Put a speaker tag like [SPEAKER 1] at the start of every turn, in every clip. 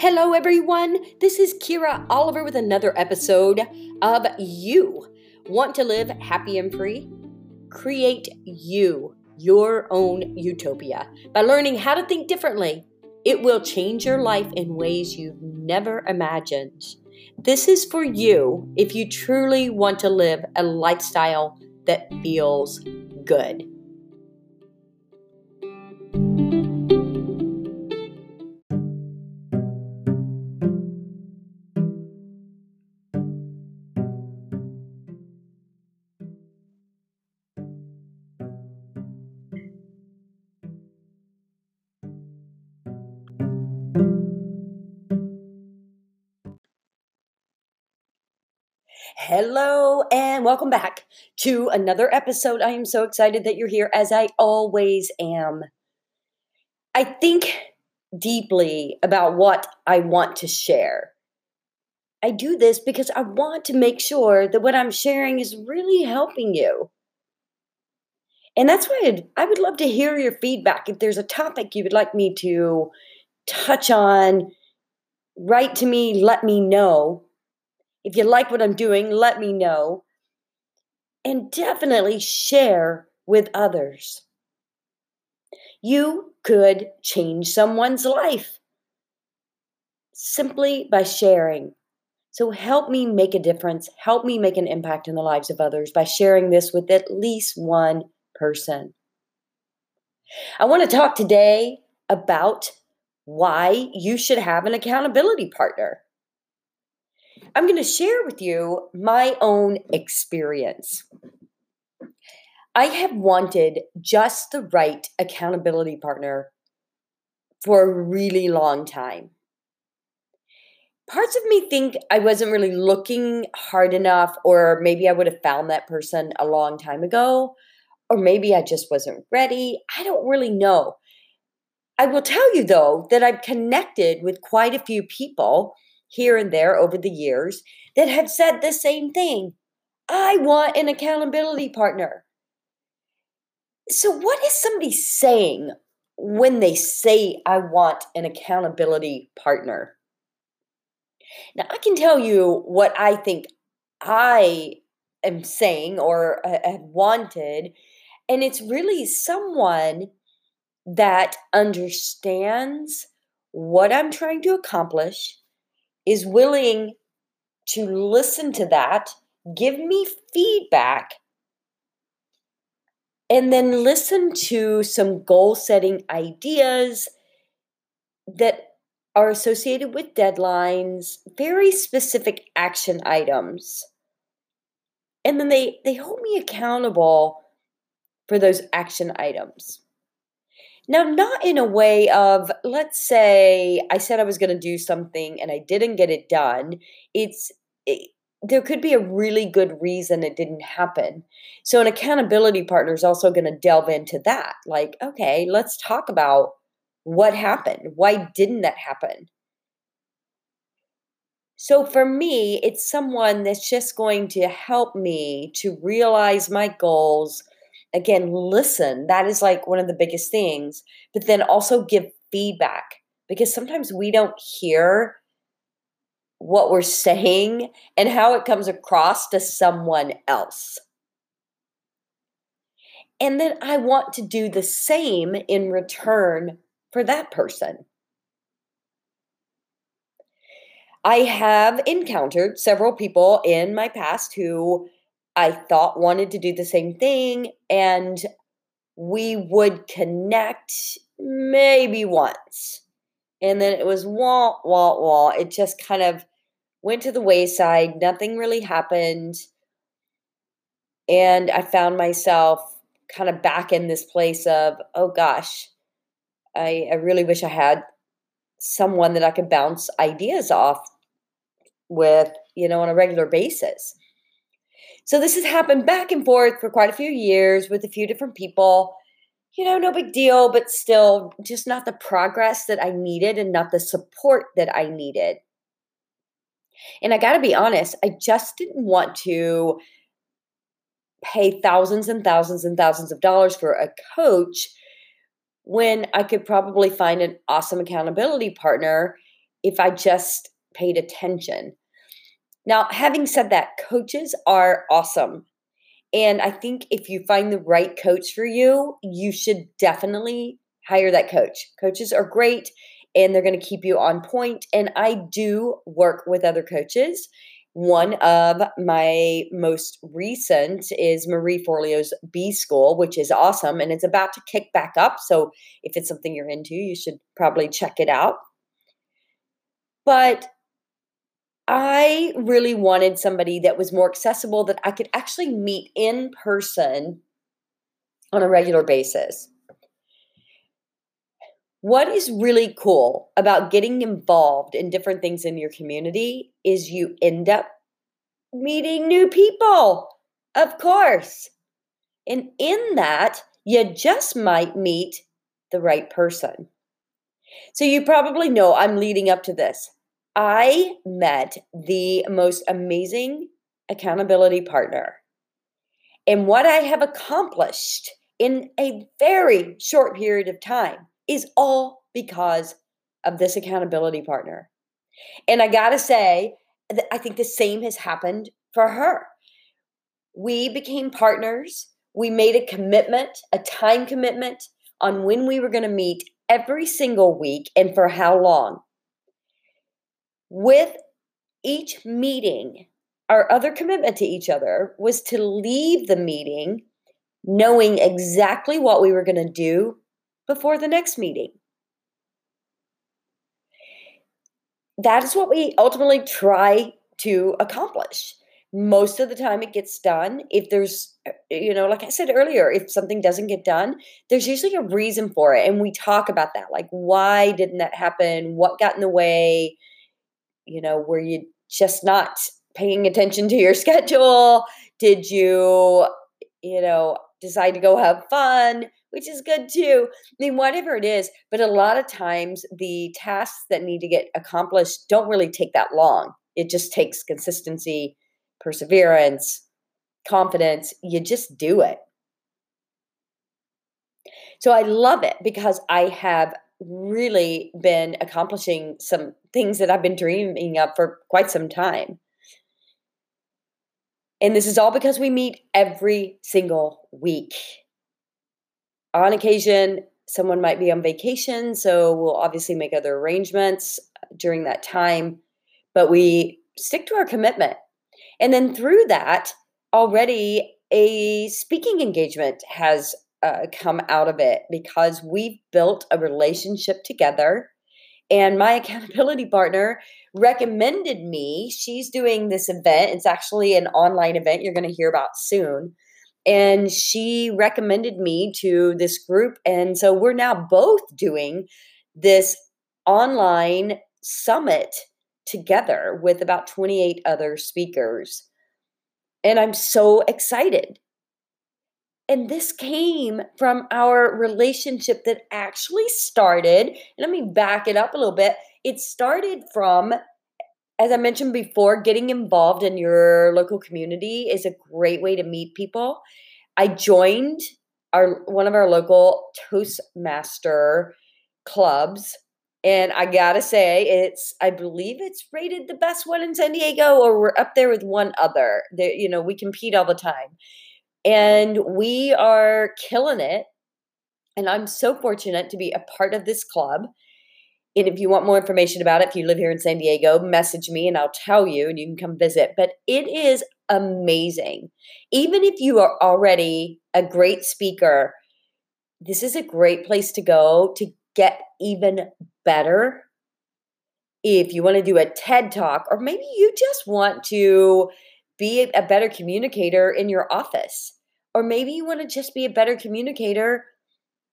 [SPEAKER 1] Hello, everyone. This is Kyra Oliver with another episode of You. Want to live happy and free? Create you, your own utopia, by learning how to think differently. It will change your life in ways you've never imagined. This is for you if you truly want to live a lifestyle that feels good. Hello and welcome back to another episode. I am so excited that you're here, as I always am. I think deeply about what I want to share. I do this because I want to make sure that what I'm sharing is really helping you. And that's why I'd, I would love to hear your feedback. If there's a topic you would like me to touch on, write to me, let me know if you like what I'm doing, let me know. And definitely share with others. You could change someone's life simply by sharing. So help me make a difference. Help me make an impact in the lives of others by sharing this with at least one person. I want to talk today about why you should have an accountability partner. I'm going to share with you my own experience. I have wanted just the right accountability partner for a really long time. Parts of me think I wasn't really looking hard enough, or maybe I would have found that person a long time ago, or maybe I just wasn't ready. I don't really know. I will tell you though that I've connected with quite a few people here and there over the years that have said the same thing. I want an accountability partner. So, what is somebody saying when they say, I want an accountability partner? Now, I can tell you what I think I am saying or uh, have wanted, and it's really someone that understands what I'm trying to accomplish is willing to listen to that, give me feedback, and then listen to some goal setting ideas that are associated with deadlines, very specific action items. And then they, they hold me accountable for those action items. Now, not in a way of, let's say I said I was going to do something and I didn't get it done. It's, it, there could be a really good reason it didn't happen. So, an accountability partner is also going to delve into that. Like, okay, let's talk about what happened. Why didn't that happen? So, for me, it's someone that's just going to help me to realize my goals again, listen. That is like one of the biggest things. But then also give feedback because sometimes we don't hear what we're saying and how it comes across to someone else. And then I want to do the same in return for that person. I have encountered several people in my past who I thought wanted to do the same thing, and we would connect maybe once. And then it was wah, wah, wah. It just kind of went to the wayside. Nothing really happened. And I found myself kind of back in this place of, oh gosh, I, I really wish I had someone that I could bounce ideas off with, you know, on a regular basis. So this has happened back and forth for quite a few years with a few different people. You know, no big deal, but still just not the progress that I needed and not the support that I needed. And I got to be honest, I just didn't want to pay thousands and thousands and thousands of dollars for a coach when I could probably find an awesome accountability partner if I just paid attention. Now, having said that, coaches are awesome. And I think if you find the right coach for you, you should definitely hire that coach. Coaches are great and they're going to keep you on point. And I do work with other coaches. One of my most recent is Marie Forleo's B School, which is awesome and it's about to kick back up. So if it's something you're into, you should probably check it out. But I really wanted somebody that was more accessible that I could actually meet in person on a regular basis. What is really cool about getting involved in different things in your community is you end up meeting new people, of course. And in that, you just might meet the right person. So you probably know I'm leading up to this. I met the most amazing accountability partner. And what I have accomplished in a very short period of time is all because of this accountability partner. And I got to say, I think the same has happened for her. We became partners. We made a commitment, a time commitment on when we were going to meet every single week and for how long with each meeting, our other commitment to each other was to leave the meeting knowing exactly what we were going to do before the next meeting. That is what we ultimately try to accomplish. Most of the time, it gets done. If there's, you know, like I said earlier, if something doesn't get done, there's usually a reason for it. And we talk about that. Like, why didn't that happen? What got in the way? You know, were you just not paying attention to your schedule? Did you, you know, decide to go have fun? Which is good too. I mean, whatever it is, but a lot of times the tasks that need to get accomplished don't really take that long. It just takes consistency, perseverance, confidence. You just do it. So I love it because I have really been accomplishing some things that I've been dreaming of for quite some time. And this is all because we meet every single week. On occasion, someone might be on vacation, so we'll obviously make other arrangements uh, during that time, but we stick to our commitment. And then through that, already a speaking engagement has uh, come out of it because we've built a relationship together. And my accountability partner recommended me. She's doing this event. It's actually an online event you're going to hear about soon. And she recommended me to this group. And so we're now both doing this online summit together with about 28 other speakers. And I'm so excited and this came from our relationship that actually started. Let me back it up a little bit. It started from, as I mentioned before, getting involved in your local community is a great way to meet people. I joined our one of our local Toastmaster clubs. And I gotta say, it's I believe it's rated the best one in San Diego, or we're up there with one other. That you know, we compete all the time and we are killing it. And I'm so fortunate to be a part of this club. And if you want more information about it, if you live here in San Diego, message me and I'll tell you and you can come visit. But it is amazing. Even if you are already a great speaker, this is a great place to go to get even better. If you want to do a TED talk, or maybe you just want to be a better communicator in your office. Or maybe you want to just be a better communicator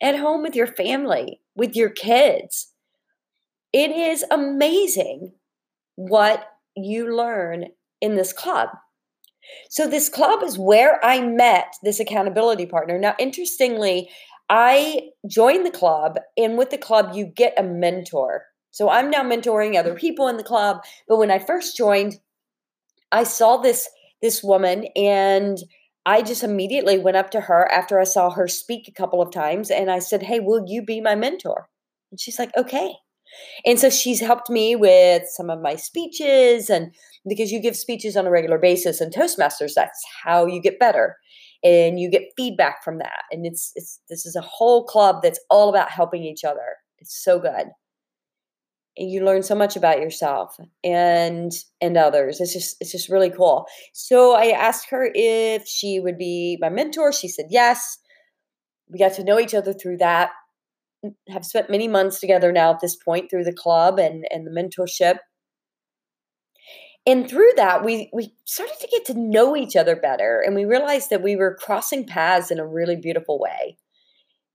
[SPEAKER 1] at home with your family, with your kids. It is amazing what you learn in this club. So, this club is where I met this accountability partner. Now, interestingly, I joined the club, and with the club, you get a mentor. So, I'm now mentoring other mm-hmm. people in the club. But when I first joined, I saw this this woman and I just immediately went up to her after I saw her speak a couple of times and I said, "Hey, will you be my mentor?" And she's like, "Okay." And so she's helped me with some of my speeches and because you give speeches on a regular basis and Toastmasters, that's how you get better. And you get feedback from that. And it's it's this is a whole club that's all about helping each other. It's so good. You learn so much about yourself and and others. It's just it's just really cool. So I asked her if she would be my mentor. She said yes. We got to know each other through that have spent many months together now at this point through the club and, and the mentorship. And through that, we, we started to get to know each other better. And we realized that we were crossing paths in a really beautiful way.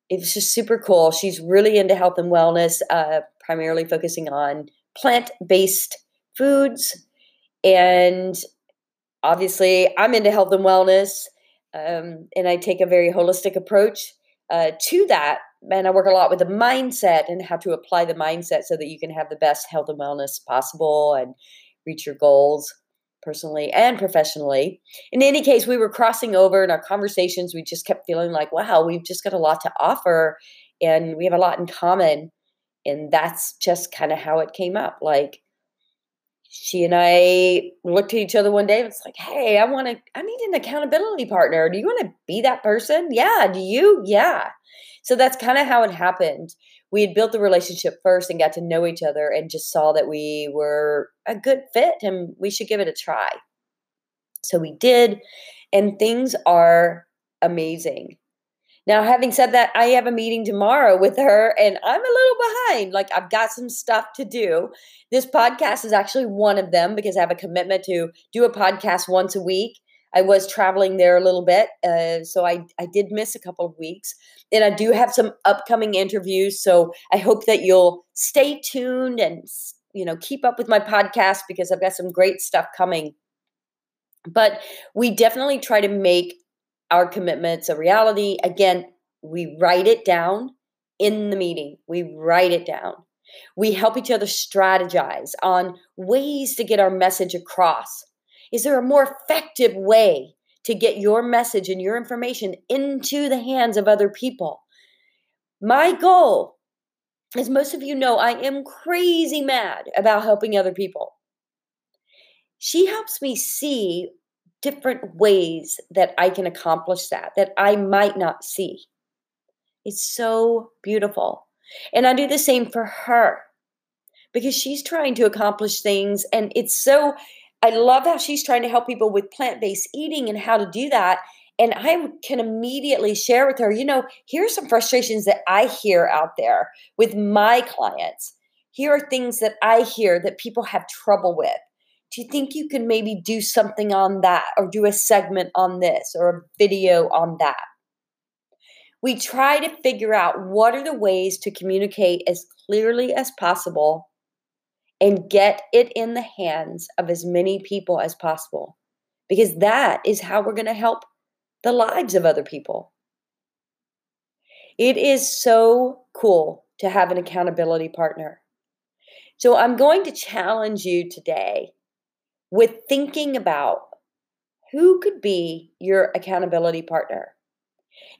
[SPEAKER 1] It was just super cool. She's really into health and wellness, uh, primarily focusing on plant based foods. And obviously, I'm into health and wellness. Um, and I take a very holistic approach uh, to that and I work a lot with the mindset and how to apply the mindset so that you can have the best health and wellness possible and reach your goals personally and professionally. In any case, we were crossing over in our conversations. We just kept feeling like, wow, we've just got a lot to offer and we have a lot in common. And that's just kind of how it came up. Like, she and I looked at each other one day and it's like, hey, I want to, I need an accountability partner. Do you want to be that person? Yeah. Do you? Yeah. So that's kind of how it happened. We had built the relationship first and got to know each other and just saw that we were a good fit and we should give it a try. So we did, and things are amazing. Now, having said that, I have a meeting tomorrow with her and I'm a little behind. Like, I've got some stuff to do. This podcast is actually one of them because I have a commitment to do a podcast once a week. I was traveling there a little bit, uh, so I I did miss a couple of weeks, and I do have some upcoming interviews. So I hope that you'll stay tuned and you know keep up with my podcast because I've got some great stuff coming. But we definitely try to make our commitments a reality. Again, we write it down in the meeting. We write it down. We help each other strategize on ways to get our message across is there a more effective way to get your message and your information into the hands of other people? My goal, as most of you know, I am crazy mad about helping other people. She helps me see different ways that I can accomplish that, that I might not see. It's so beautiful. And I do the same for her because she's trying to accomplish things and it's so I love how she's trying to help people with plant based eating and how to do that. And I can immediately share with her, you know, here's some frustrations that I hear out there with my clients. Here are things that I hear that people have trouble with. Do you think you can maybe do something on that or do a segment on this or a video on that? We try to figure out what are the ways to communicate as clearly as possible and get it in the hands of as many people as possible because that is how we're going to help the lives of other people. It is so cool to have an accountability partner. So I'm going to challenge you today with thinking about who could be your accountability partner.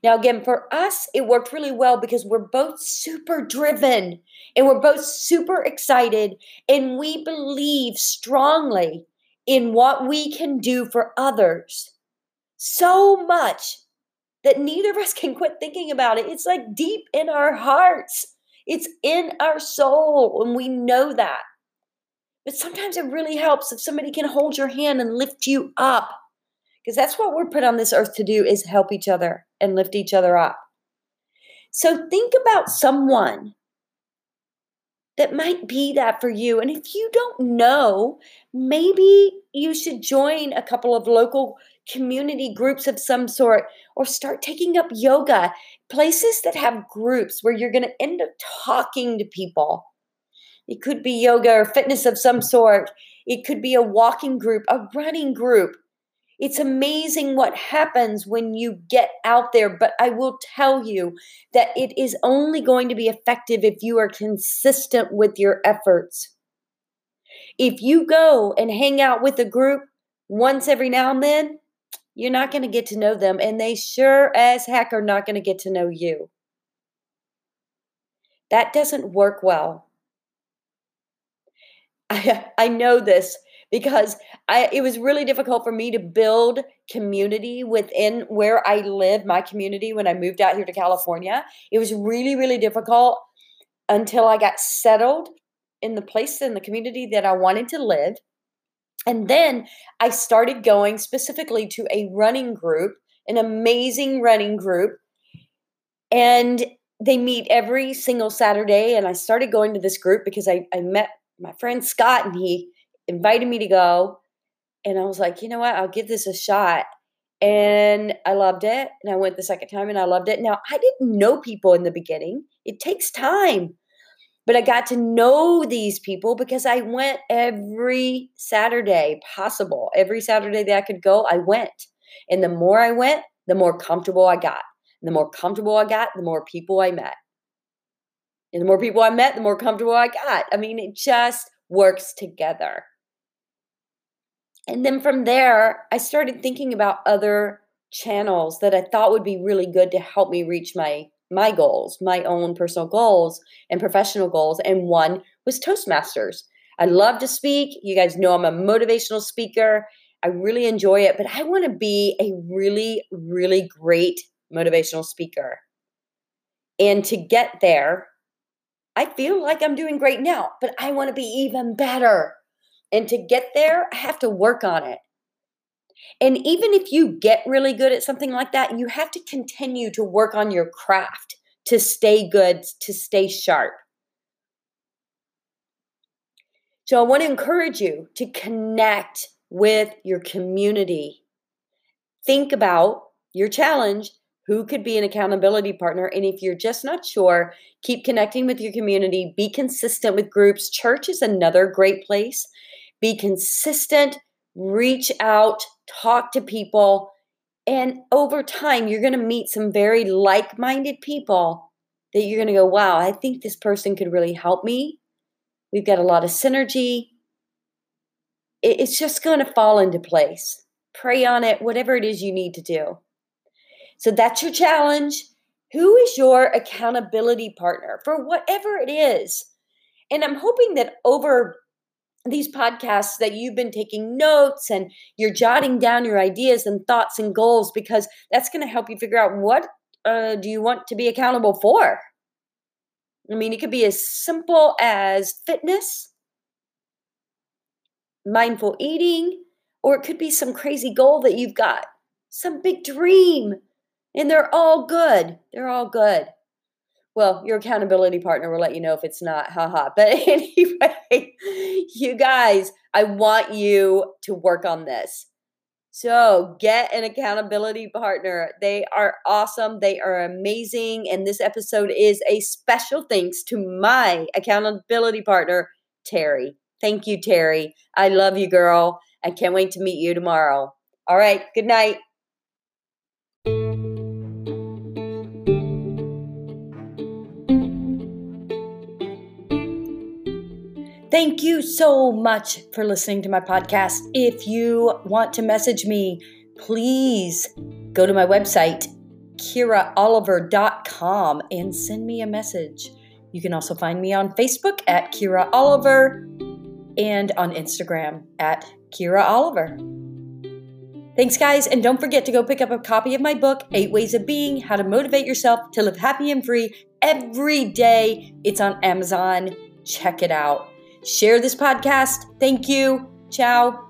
[SPEAKER 1] Now, again, for us, it worked really well because we're both super driven and we're both super excited and we believe strongly in what we can do for others so much that neither of us can quit thinking about it. It's like deep in our hearts, it's in our soul, and we know that. But sometimes it really helps if somebody can hold your hand and lift you up because that's what we're put on this earth to do is help each other and lift each other up. So think about someone that might be that for you. And if you don't know, maybe you should join a couple of local community groups of some sort or start taking up yoga, places that have groups where you're going to end up talking to people. It could be yoga or fitness of some sort. It could be a walking group, a running group. It's amazing what happens when you get out there, but I will tell you that it is only going to be effective if you are consistent with your efforts. If you go and hang out with a group once every now and then, you're not going to get to know them, and they sure as heck are not going to get to know you. That doesn't work well. I, I know this because I, it was really difficult for me to build community within where I live, my community, when I moved out here to California. It was really, really difficult until I got settled in the place in the community that I wanted to live. And then I started going specifically to a running group, an amazing running group. And they meet every single Saturday. And I started going to this group because I, I met my friend Scott and he invited me to go. And I was like, you know what? I'll give this a shot. And I loved it. And I went the second time and I loved it. Now, I didn't know people in the beginning, it takes time. But I got to know these people because I went every Saturday possible. Every Saturday that I could go, I went. And the more I went, the more comfortable I got. And the more comfortable I got, the more people I met. And the more people I met, the more comfortable I got. I mean, it just works together. And then from there, I started thinking about other channels that I thought would be really good to help me reach my my goals, my own personal goals and professional goals. And one was Toastmasters. I love to speak. You guys know I'm a motivational speaker. I really enjoy it, but I want to be a really, really great motivational speaker. And to get there, I feel like I'm doing great now, but I want to be even better. And to get there, I have to work on it. And even if you get really good at something like that, you have to continue to work on your craft to stay good, to stay sharp. So I want to encourage you to connect with your community. Think about your challenge who could be an accountability partner. And if you're just not sure, keep connecting with your community, be consistent with groups. Church is another great place. Be consistent, reach out, talk to people. And over time, you're going to meet some very like minded people that you're going to go, wow, I think this person could really help me. We've got a lot of synergy. It's just going to fall into place. Pray on it, whatever it is you need to do. So that's your challenge. Who is your accountability partner for whatever it is? And I'm hoping that over these podcasts that you've been taking notes and you're jotting down your ideas and thoughts and goals because that's going to help you figure out what uh, do you want to be accountable for. I mean, it could be as simple as fitness, mindful eating, or it could be some crazy goal that you've got, some big dream and they're all good. They're all good. Well, your accountability partner will let you know if it's not, haha. But anyway, you guys, I want you to work on this. So get an accountability partner. They are awesome. They are amazing. And this episode is a special thanks to my accountability partner, Terry. Thank you, Terry. I love you, girl. I can't wait to meet you tomorrow. All right. Good night. Thank you so much for listening to my podcast. If you want to message me, please go to my website, kyraoliver.com, and send me a message. You can also find me on Facebook at Kyra Oliver and on Instagram at Kyra Oliver. Thanks, guys, and don't forget to go pick up a copy of my book, Eight Ways of Being How to Motivate Yourself to Live Happy and Free every day. It's on Amazon. Check it out. Share this podcast. Thank you. Ciao.